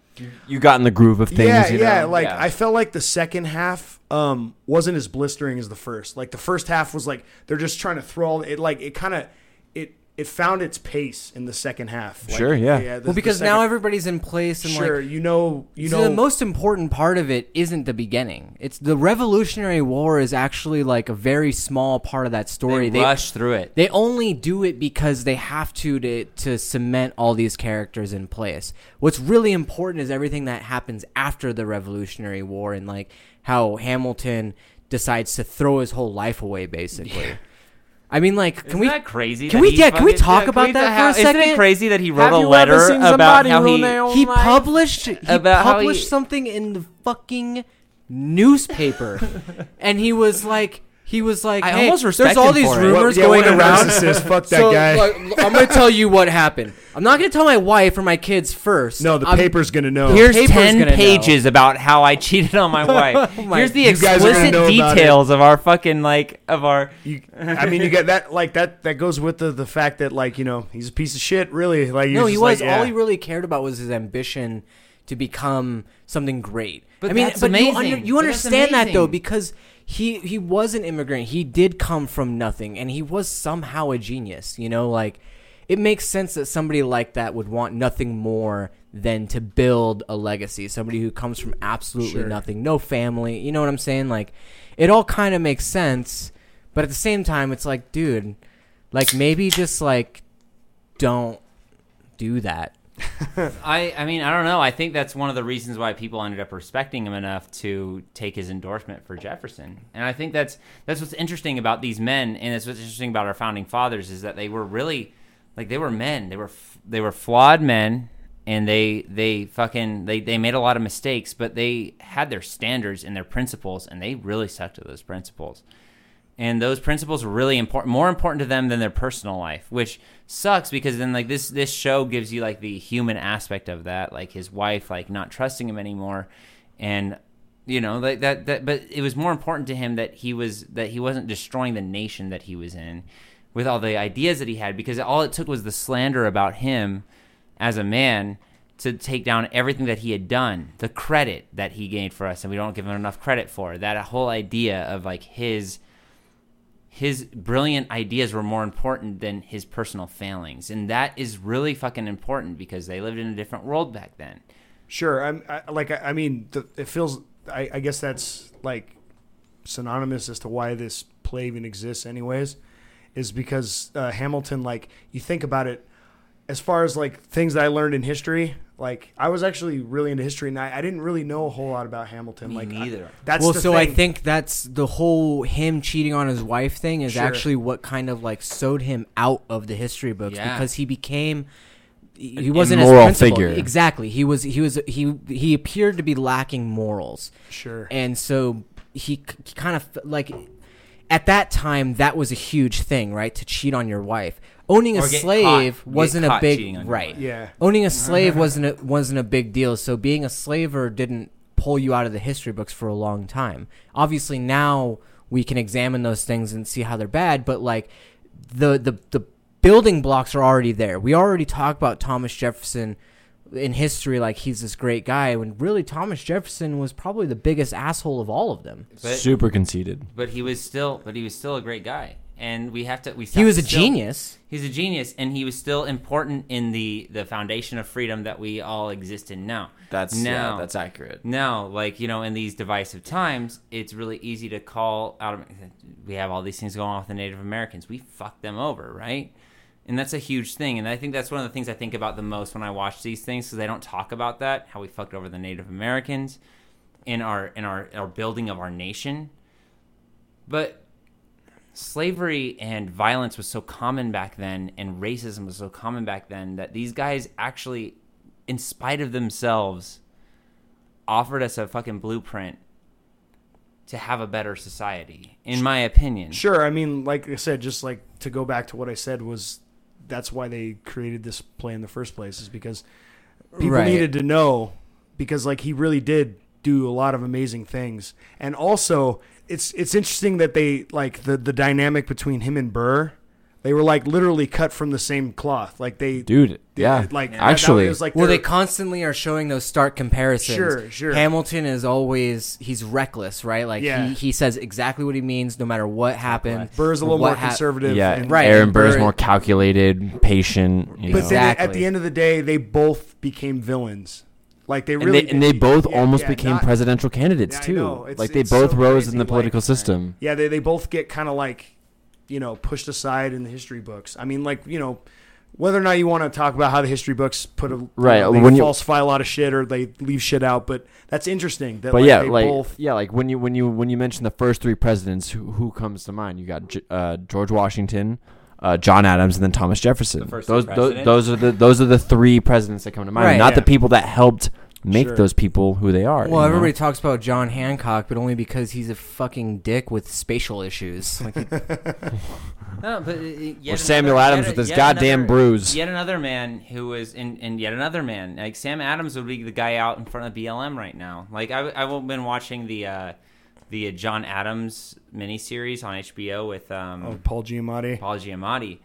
You got in the groove of things. yeah, you yeah. know? Like Yeah. I felt like the second half um wasn't as blistering as the first. Like the first half was like they're just trying to throw all it. Like it kind of it it found its pace in the second half. Like, Sure, yeah. the- well, because second- now everybody's in place and sure like you know you So know the most important part of it isn't the beginning. It's the Revolutionary War is actually like a very small part of that story. They, rush through it. They only do it because they have to to to cement all these characters in place. What's really important is everything that happens after the Revolutionary War and like how Hamilton decides to throw his whole life away basically. I mean like can Isn't we that crazy? Can that we he yeah, can we fucking- talk about that for a second? Isn't it crazy that he wrote Have a you ever letter seen about somebody how who he nailed- he life. published he About how he- published something in the fucking newspaper and he was like he was like I hey, almost respect there's all him these for it. rumors What- yeah, going what a around narcissist. Fuck that So, guy. like, i'm gonna tell you what happened i'm not gonna tell my wife or my kids first no the I'm- paper's gonna know. Here's Paper's ten gonna know. pages about how I cheated on my wife. Oh my- Here's the You guys are gonna explicit know about details of our fucking like of our. You, I mean, you get that like that. That goes with the the fact that like you know he's a piece of shit. Really, like no you're he just was like, yeah. all he really cared about was his ambition to become something great But i mean that's but you, amazing. under, you But that's understand that though amazing. because he he was an immigrant he did come from nothing and he was somehow a genius you know like it makes sense that somebody like that would want nothing more than to build a legacy somebody who comes from absolutely Sure. nothing no family you know what i'm saying like it all kind of makes sense but at the same time it's like dude like maybe just like don't do that I I mean I don't know. I think that's one of the reasons why people ended up respecting him enough to take his endorsement for Jefferson. And I think that's that's what's interesting about these men, and that's what's interesting about our founding fathers is that they were really like they were men. They were they were flawed men, and they they fucking they they made a lot of mistakes, but they had their standards and their principles, and they really stuck to those principles. And those principles were really important more important to them than their personal life which sucks because then like this this show gives you like the human aspect of that like his wife like not trusting him anymore. And you know like that that but it was more important to him that he was that he wasn't destroying the nation that he was in with all the ideas that he had because all it took was the slander about him as a man to take down everything that he had done, the credit that he gained for us, and we don't give him enough credit for that whole idea of like his his brilliant ideas were more important than his personal failings, and that is really fucking important because they lived in a different world back then. Sure. I'm I, like I, I mean the, it feels. I, I guess that's like synonymous as to why this play even exists, anyways, is because uh, Hamilton. Like you think about it, as far as like things that I learned in history. Like I was actually really into history, and I, I didn't really know a whole lot about Hamilton. Me like I- neither. that's well, the so I think that's the whole him cheating on his wife thing is Sure. actually what kind of like sewed him out of the history books Yeah. because he became he wasn't as immoral principled. figure. Exactly. He was he was he he appeared to be lacking morals. Sure. And so he, he kind of like at that time that was a huge thing, right? To cheat on your wife. Owning a Or get slave caught- wasn't a big cheating on your right. Yeah. Owning a slave wasn't a, wasn't a big deal. So being a slaver didn't pull you out of the history books for a long time. Obviously now we can examine those things and see how they're bad, but like the the the building blocks are already there. We already talk about Thomas Jefferson in history like he's this great guy when really Thomas Jefferson was probably the biggest asshole of all of them. But- Super conceited. But he was still, but he was still a great guy. and we have to. We He was a still- genius. He's a genius, and he was still important in the the foundation of freedom that we all exist in now. That's now. yeah, that's accurate. Now, like you know, in these divisive times, it's really easy to call out. We have all these things going on with the Native Americans. We fucked them over, right? And that's a huge thing. And I think that's one of the things I think about the most when I watch these things because they don't talk about that how we fucked over the Native Americans in our in our our building of our nation. But slavery and violence was so common back then and racism was so common back then that these guys actually in spite of themselves offered us a fucking blueprint to have a better society in my opinion Sure, I mean, like I said, just like to go back to what I said was that's why they created this play in the first place is because people Right. needed to know because like he really did do a lot of amazing things. And also, it's it's interesting that they like the the dynamic between him and Burr. They were like literally cut from the same cloth. Like they Dude, yeah. like that- that Actually- was, like Well, they constantly are showing those stark comparisons. Sure, sure. Hamilton is always he's reckless, right? Like Yeah. he, he says exactly what he means, no matter what happened. Burr's a little more hap- conservative. Yeah, and- Right, Aaron Burr's Burr- more calculated, patient. You But know. then at the end of the day, they both became villains. Like they and really they, and they both Yeah, almost yeah, became not- presidential candidates Yeah, too. It's- like they both so rose crazy, in the like- political system. Yeah, they, they both get kind of like, you know, pushed aside in the history books. I mean, like, you know, whether or not you want to talk about how the history books put a Right, you know, they when you- falsify a lot of shit or they leave shit out, but that's interesting. That But like, yeah, they like both, yeah, like when you when you when you mention the first three presidents, who who comes to mind? You got uh, George Washington, uh, John Adams, and then Thomas Jefferson. first those three those, those are the those are the three presidents that come to mind, Right, not yeah. the people that helped make Sure. those people who they are. Well, you know? everybody talks about John Hancock, but only because he's a fucking dick with spatial issues. Like, he- No, but uh, yet Or Samuel another- Adams yet with his goddamn another- bruise. Yet another man who was in, and yet another man like Sam Adams would be the guy out in front of BLM right now. Like I, I've been watching the uh, the uh, John Adams miniseries on HBO with um, oh, Paul Giamatti. Paul Giamatti.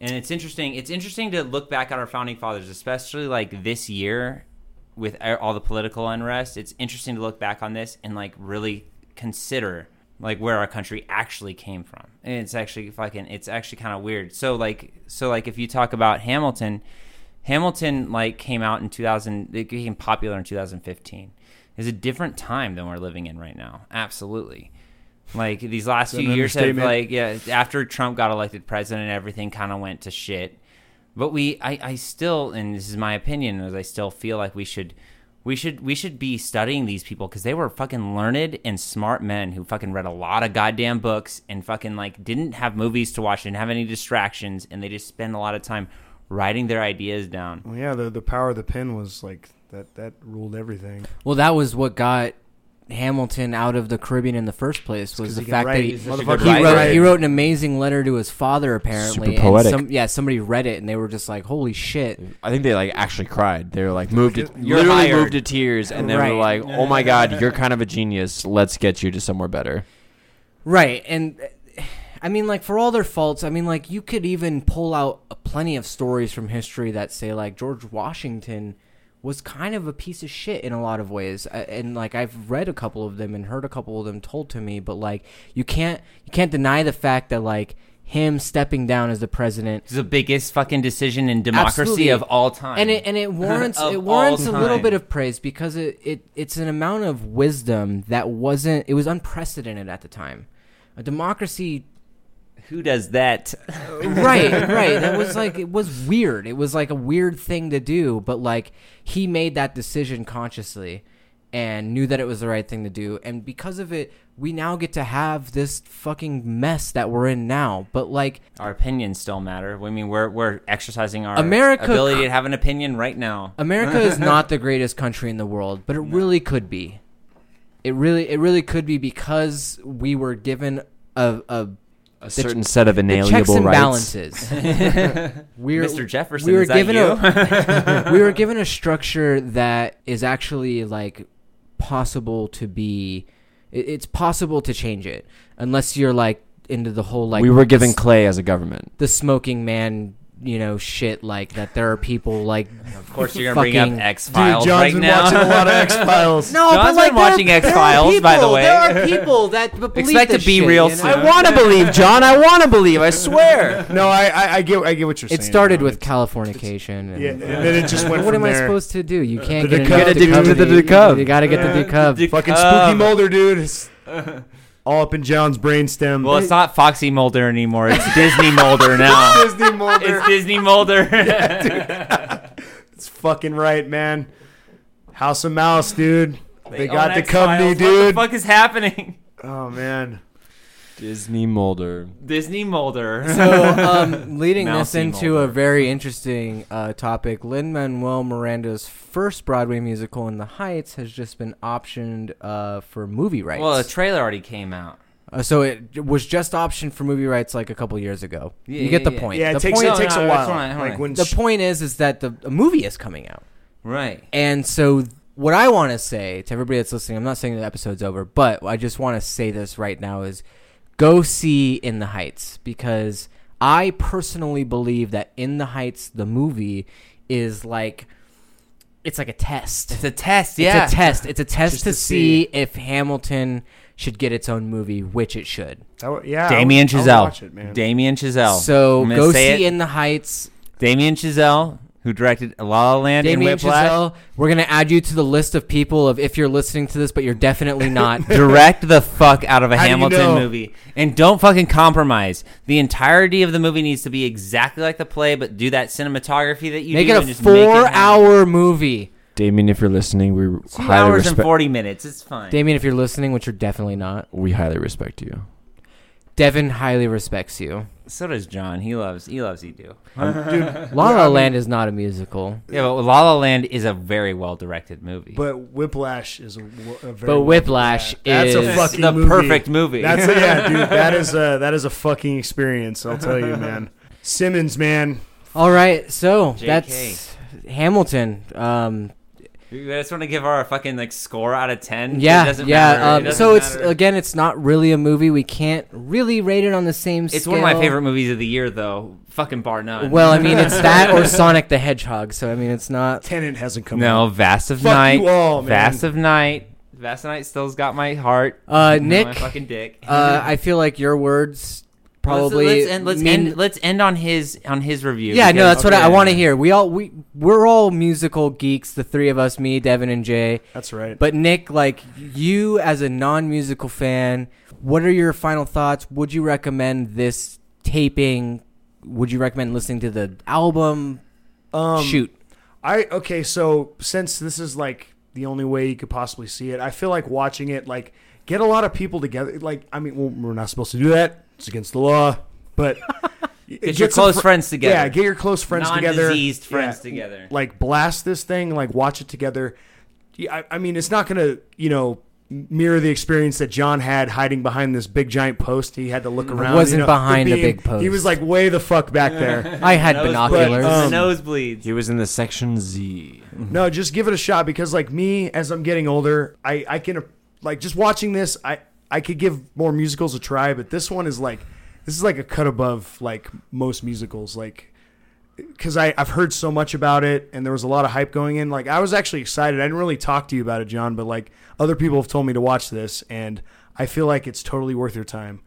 And it's interesting. It's interesting to look back at our founding fathers, especially like this year with all the political unrest. It's interesting to look back on this and like really consider like where our country actually came from. And it's actually fucking it's actually kind of weird. So like so like if you talk about Hamilton, Hamilton like came out in 2000 it became popular in 2015. It's a different time than we're living in right now. Absolutely. Like these last few years have like yeah, after Trump got elected president, everything kind of went to shit. But we, I, I still, and this is my opinion, is I still feel like we should, we should, we should be studying these people because they were fucking learned and smart men who fucking read a lot of goddamn books and fucking like didn't have movies to watch, didn't have any distractions, and they just spend a lot of time writing their ideas down. Well, yeah, the the power of the pen was like that. That ruled everything. well, that was what got Hamilton out of the Caribbean in the first place was the he can fact that he, He's such a he wrote writer. he wrote an amazing letter to his father apparently. Super poetic. And some, yeah, somebody read it and they were just like, "Holy shit!" I think they like actually cried. They were like moved, to, You're literally hired. moved to tears, and they Right. were like, "Oh my god, you're kind of a genius. Let's get you to somewhere better." Right, and I mean, like for all their faults, I mean, like you could even pull out plenty of stories from history that say like George Washington was kind of a piece of shit in a lot of ways, Uh, and like I've read a couple of them and heard a couple of them told to me, but like you can't you can't deny the fact that like him stepping down as the president is the biggest fucking decision in democracy Absolutely. of all time. and it and it warrants it warrants a little bit of praise because it, it it's an amount of wisdom that wasn't it was unprecedented at the time. A democracy Who does that? right, right. That was like it was weird. It was like a weird thing to do, but like he made that decision consciously and knew that it was the right thing to do. And because of it, we now get to have this fucking mess that we're in now. But like Our opinions still matter. I mean, we're we're exercising our America- ability to have an opinion right now. America is not the greatest country in the world, but it really could be. It really it really could be because we were given a a A certain set of the inalienable checks and rights. balances. we're, Mr. Jefferson, we were is that given you? a we were given a structure that is actually like possible to be. it- It's possible to change it unless you're like into the whole like we were given Clay as a government. the smoking man you know shit like that. There are people like Of course, you're gonna bring up X Files John's right been now. watching a lot of X-Files. No, John's but like been there- watching X-Files, by the way. There are people that b- believe Expect to this be shit, real you know? soon. I want to believe, John. I want to believe. I swear. No, I, I I get I get what you're saying. It started with Californication. And, Yeah, and then it just went What from am I there. supposed to do? You can't The get decub. enough Get addicted to the decub. decub. You gotta get the decub. Fucking spooky Mulder, dude. It's all up in John's brainstem. Well, it's not Foxy Mulder anymore. It's Disney Mulder now. Disney Mulder. It's Disney Mulder. It's fucking right, man. House of Mouse, dude. They, got own the X-Files. company, What dude. the fuck is happening? Oh man. Disney Mulder. Disney Mulder. So, um, leading this Mousy into a very interesting uh, topic, Lin Manuel Miranda's first Broadway musical, In the Heights, has just been optioned uh, for movie rights. well, a trailer already came out. Uh, so it was just optioned for movie rights like a couple years ago. Yeah, you get yeah, the yeah. point. Yeah, it the takes point, it takes no, a that's while. fine, Like fine. when the sh- point is, is that the a movie is coming out. Right. And so, what I want to say to everybody that's listening, I'm not saying the episode's over, but I just want to say this right now: is go see In the Heights because I personally believe that In the Heights, the movie, is like it's like a test. It's a test. Yeah. It's a test. It's a test Just to, to see, see. if Hamilton should get its own movie, which it should. I w- yeah, Damien I would, Chazelle. Watch it. Damien Chazelle. So go see it. In the Heights. Damien Chazelle, who directed La La Land Damien and Whiplash. Chazelle. We're gonna add you to the list of people of if you're listening to this, but you're definitely not. direct the fuck out of a How do you Hamilton know? movie and don't fucking compromise. The entirety of the movie needs to be exactly like the play, but do that cinematography that you make do it and a just make it happen. four-hour movie. Damien, if you're listening, we Two highly hours and respect. forty minutes. It's fine. Damien, if you're listening, which you're definitely not, We highly respect you. Devin highly respects you. so does John. He loves he loves Edu. La La Land is not a musical, Yeah, but La La Land is a very well directed movie. But Whiplash is a, a very but Whiplash yeah, that's is a fucking the movie. perfect movie. That's a, yeah, dude. That is a that is a fucking experience. I'll tell you, man. Simmons, man. all right. So JK. that's Hamilton. Um, we just want to give our fucking like score out of ten. It yeah, doesn't yeah. matter. It Um, doesn't so it's again, it's not really a movie. We can't really rate it on the same. It's one of my favorite movies of the year, though. Fucking bar none. Well, I mean, it's that or Sonic the Hedgehog. So I mean, it's not. Tenet hasn't come no, out. Vast of Fuck Night. you all, man. Vast of Night. Vast of Night still's got my heart. Uh, Nick, my fucking dick. uh, I feel like your words probably. let's, let's end, let's, mean- end, let's end on his on his review. yeah, no, because- that's what I, I want to hear. We all we we're all musical geeks. The three of us, me, Devin, and Jay. That's right. But Nick, like you as a non-musical fan, what are your final thoughts? Would you recommend this taping? Would you recommend listening to the album? um, Shoot. I okay. So since this is like the only way you could possibly see it, I feel like watching it like get a lot of people together. Like I mean, well, we're not supposed to do that. It's against the law. But Get your close friends together. Yeah, get your close friends together. Non-diseased friends Yeah. together. Like blast this thing. Like watch it together. Yeah, I, I mean, it's not gonna you know mirror the experience that John had hiding behind this big giant post. He had to look around. He wasn't you know, behind the a big post. He was like way the fuck back there. I had Nosebleeds. binoculars. Um, nosebleeds. He was in the section Z. No, just give it a shot because like me, as I'm getting older, I I can like just watching this. I I could give more musicals a try, but this one is like this is like a cut above like most musicals. Like because I I've heard so much about it and there was a lot of hype going in. Like I was actually excited. I didn't really talk to you about it, John, but like other people have told me to watch this, and I feel like it's totally worth your time.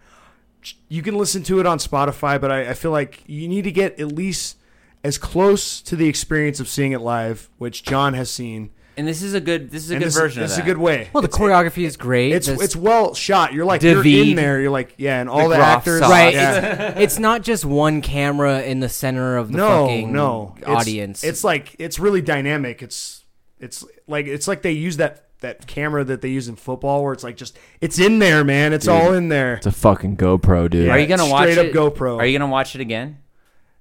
You can listen to it on Spotify, but I, I feel like you need to get at least as close to the experience of seeing it live, which John has seen. And this is a good this is a And good this, version this of is that. a good way. well, the It's- choreography is great. It's This- it's well shot. You're like you're David. in there. You're like yeah, and all the, Groff actors sauce. right. Yeah. It's, it's not just one camera in the center of the no, fucking no It's- audience. It's, like it's really dynamic. It's it's like it's like they use that that camera that they use in football where it's like just it's in there, man. It's Dude. all in there. It's a fucking GoPro, dude. Yeah. Are you gonna watch straight up it? GoPro. Are you gonna watch it again?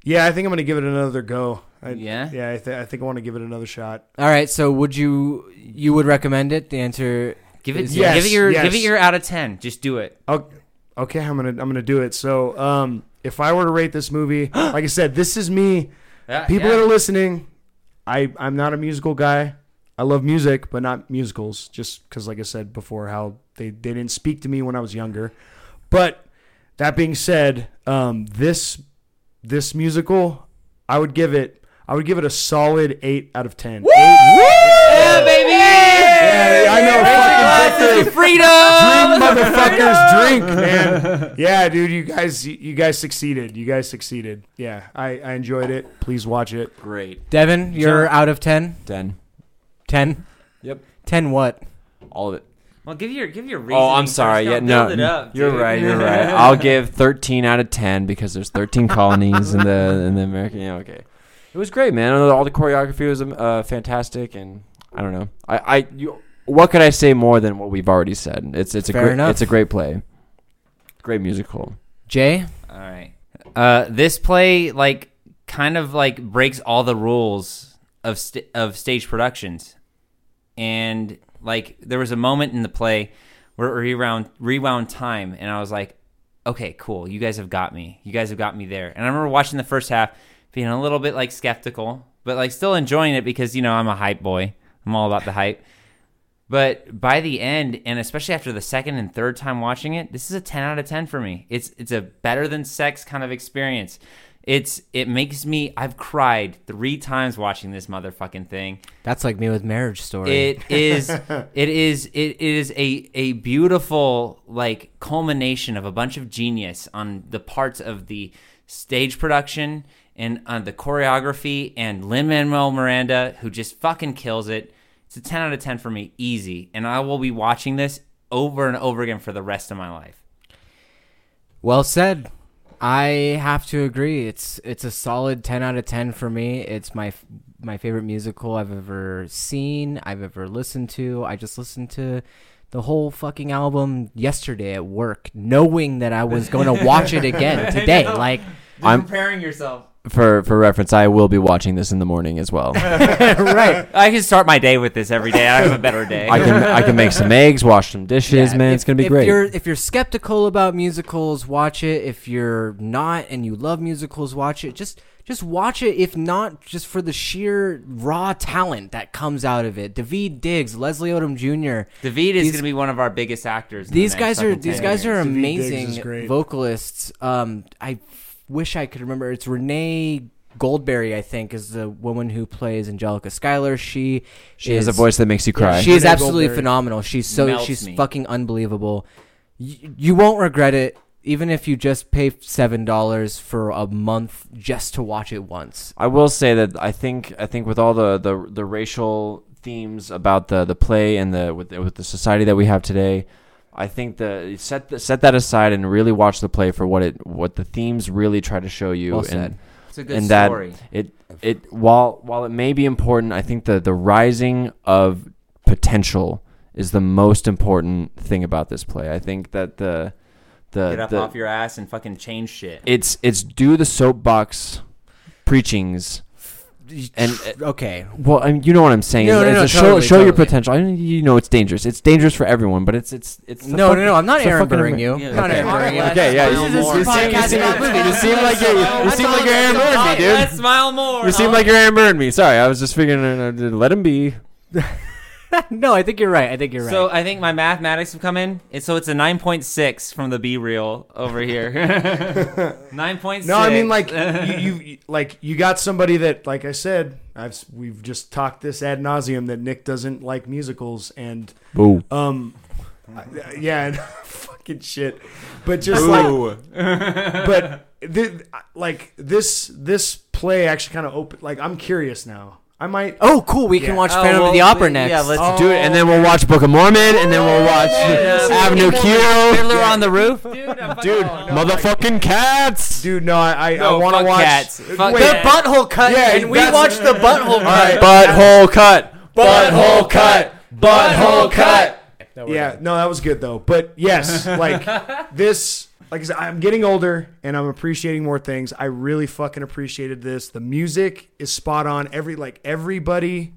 Yeah, I think I'm gonna give it another go. I, Yeah? yeah. I, th- I think I want to give it another shot. All right. So would you you would recommend it? The answer. Give it is Yes, give it your yes. give it your out of ten. Just do it. Oh, okay, I'm gonna I'm gonna do it. So, um, if I were to rate this movie, like I said, this is me. People that are listening, I I'm not a musical guy. I love music, but not musicals. Just because, like I said before, how they they didn't speak to me when I was younger. But that being said, um, this this musical, I would give it. I would give it a solid eight out of ten. Eight- Yeah, baby. Yeah, I know. Fucking freedom. drink, motherfuckers, drink, man. Yeah, dude, you guys, you guys succeeded. You guys succeeded. Yeah, I, I enjoyed it. Please watch it. Great. Devin, you're John- out of 10? Den. 10? Yep. 10 what? All of it. Well, give your give your reason. Oh, I'm sorry. Yeah, no, Build it up, you're dude. right. You're right. I'll give 13 out of 10 because there's 13 colonies in the in the American. Yeah, okay. It was great, man. All the choreography was uh, fantastic, and I don't know. I, I you, what could I say more than what we've already said? It's it's a great enough. it's a great play, great musical. Jay? All right. Uh, this play like kind of like breaks all the rules of st- of stage productions, and like there was a moment in the play where it rewound rewound time, and I was like, okay, cool, you guys have got me. You guys have got me there. And I remember watching the first half, being a little bit like skeptical, but like still enjoying it because you know I'm a hype boy. I'm all about the hype. But by the end, and especially after the second and third time watching it, this is a 10 out of 10 for me. It's it's a better than sex kind of experience. It's it makes me I've cried three times watching this motherfucking thing. That's like me with Marriage Story. It is it is it is a a beautiful like culmination of a bunch of genius on the parts of the stage production and on the choreography and Lin Manuel Miranda who just fucking kills it. It's a 10 out of 10 for me, easy. And I will be watching this over and over again for the rest of my life. Well said. I have to agree. It's it's a solid 10 out of 10 for me. It's my my favorite musical I've ever seen, I've ever listened to. I just listened to the whole fucking album yesterday at work, knowing that I was going to watch it again today. Like I'm- preparing yourself. For for reference, I will be watching this in the morning as well. right. I can start my day with this every day. I have a better day. I can I can make some eggs, wash some dishes, Yeah, man. if- it's gonna be if great. You're, if you're skeptical about musicals, watch it. If you're not and you love musicals, watch it. Just just watch it. If not, just for the sheer raw talent that comes out of it. David Diggs, Leslie Odom Jr. David is going to be one of our biggest actors. in the These guys are these guys are years. Daveed amazing vocalists. Um, I wish I could remember. It's Renee Goldsberry, I think, is the woman who plays Angelica Schuyler. She she has a voice that makes you cry. she is Renee absolutely Goldsberry. phenomenal. She's so Melts she's me. fucking unbelievable. Y- you won't regret it, even if you just pay seven dollars for a month just to watch it once. I will say that I think I think with all the the, the racial themes about the the play and the with with the society that we have today, I think the set th- set that aside and really watch the play for what it what the themes really try to show you Well and. It's a good and story. that it it while while it may be important, I think the the rising of potential is the most important thing about this play. I think that the the Get up the, off your ass and fucking change shit. it's it's do the soapbox preachings and Okay, well, I mean, you know what I'm saying. No, no, It's no, a show totally, show your potential. I mean, you know it's dangerous. It's dangerous for everyone, but it's it's it's no, fuck- no, no. I'm not it's the Aaron Burring you. Yeah, I'm not okay. Aaron Burring you. Okay, yeah, you, you, you, seem, you, seem, you seem like you, you seem like you're Aaron Burring me, dude. Let's smile more. You seem like you're Aaron Burring me. Sorry, I was just figuring. Uh, uh, let him be. no, I think you're right. I think you're right. So I think my mathematics have come in. It's, so it's a 9.6 from the B reel over here. 9.6. No, I mean like you, you like you got somebody that, like I said, I've we've just talked this ad nauseum that Nick doesn't like musicals and Boo. um, I- yeah, and fucking shit. But just like, but th- like this this play actually kind of open. Like I'm curious now. I might. oh, cool. We can Yeah. watch Oh, Phantom of the Opera we- next. yeah, let's Oh. Do it, and then we'll watch Book of Mormon, and then we'll watch Avenue Q. Fiddler on the Roof, dude. I'm fucking- Dude, motherfucking cats. Dude, no, I I, No, I want to fuck watch. cats. Fuck Wait, the Yeah. butthole cut, Yeah, and we that's- watched the butthole cut. Butthole cut. Butthole cut. Butthole cut. yeah, no, that was good though. But yes, like this, like I said, I'm getting older and I'm appreciating more things. I really fucking appreciated this. The music is spot on. Every like everybody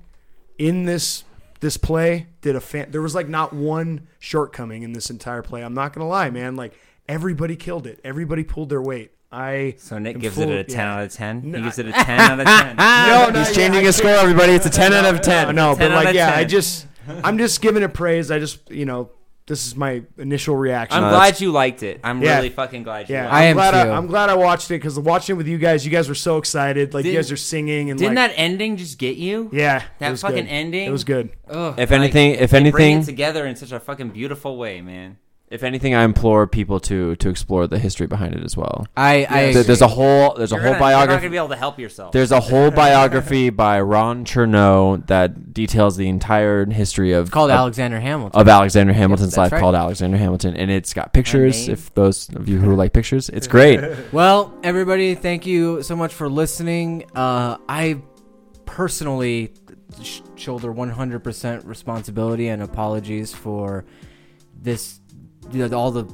in this this play did a fan. There was like not one shortcoming in this entire play. I'm not gonna lie, man. Like everybody killed it. Everybody pulled their weight. I So Nick gives full- it a 10 yeah. out of 10. No, he gives it a 10 out of 10. No, no, He's changing I his score, everybody. It's a 10 out of I 10. No, 10 but like, of yeah, I just, I'm just giving it praise. I just, you know, this is my initial reaction. I'm No, glad you liked it. I'm Yeah. really fucking glad you yeah, liked I I'm glad too. I, am glad I watched it because watching it with you guys, you guys were so excited. Like you Did- guys are singing and Didn't like, that ending just get you? yeah, it that was fucking good. ending? It was good. Ugh, If like, anything- if they bring anything- it together in such a fucking beautiful way, man. If anything, I implore people to to explore the history behind it as well. I, I There- There's a whole there's You're a whole gonna- You're not biography. gonna be able to help yourself. There's a whole biography by Ron Chernow that details the entire history of called of, Alexander Hamilton. of Alexander Hamilton's that's life right. called Alexander Hamilton, and it's got pictures. name. If those of you who like pictures, it's great. Well, everybody, thank you so much for listening. Uh, I personally sh- shoulder 100% responsibility and apologies for this, you know, all the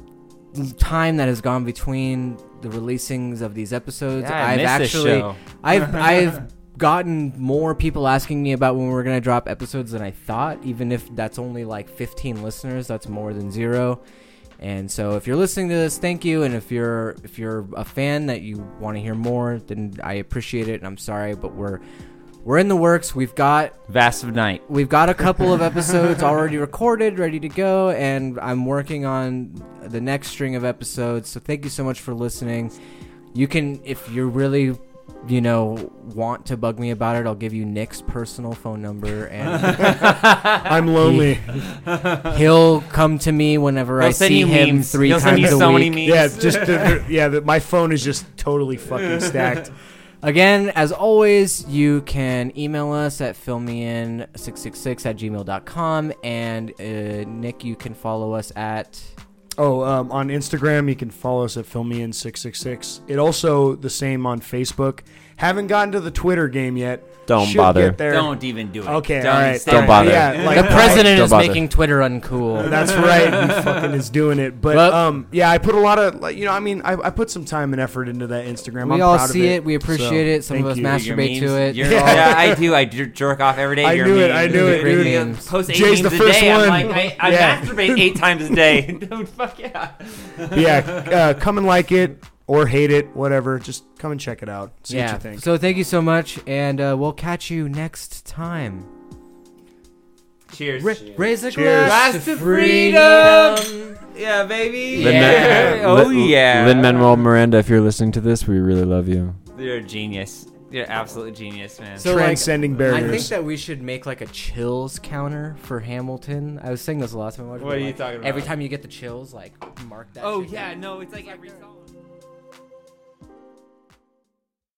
time that has gone between the releasings of these episodes. Yeah, I I've missed this actually, show. I've, I've gotten more people asking me about when we're gonna drop episodes than I thought. Even if that's only like 15 listeners, that's more than zero. And so if you're listening to this, thank you. And if you're if you're a fan that you want to hear more, then I appreciate it. And I'm sorry, but we're we're in the works. We've got Vast of Night. we've got a couple of episodes already recorded, ready to go, and I'm working on the next string of episodes. So thank you so much for listening. You can if you're really you know want to bug me about it, I'll give you Nick's personal phone number and I'm lonely. he'll come to me whenever He'll I send see you him memes. three He'll times send you a so week. many memes. yeah, just the, yeah. The, my phone is just totally fucking stacked. Again, as always, you can email us at filmein666 at gmail.com. And uh, Nick, you can follow us at. Oh, um, on Instagram, you can follow us at filmian666. It also the same on Facebook. Haven't gotten to the Twitter game yet. Don't Should bother. Get there. Don't even do it. Okay, Don't all right. stay Don't right bother. there. Yeah, like the president Don't is bother. making Twitter uncool. That's right. He fucking is doing it. But Well- um, yeah, I put a lot of like, you know, I mean, I, I put some time and effort into that Instagram. we I'm all proud of see it. it. We appreciate So, it. Some of thank us you. Your masturbate to memes, it. your- Yeah. yeah. I do. I jer- jerk off every day. I to your knew it, memes. I knew it, Great dude. memes. Post eight Jay's memes the a first day. one. I'm like, I, I Yeah. masturbate eight times a day. Dude, fuck yeah. yeah, uh, come and like it or hate it, whatever. Just come and check it out. See yeah. what you think. So thank you so much. And uh, we'll catch you next time. Cheers. Ra- raise a Cheers. glass Glass to to freedom. Yeah, baby. Lin- yeah. Oh yeah. Lin Manuel Miranda, if you're listening to this, we really love you. You're a genius. You're an absolute genius, man. So, Transcending I barriers. I think that we should make like a chills counter for Hamilton. I was saying this the last time I. What but, are you talking about? Every time you get the chills, like mark that. oh shit yeah, down. no, it's like every song.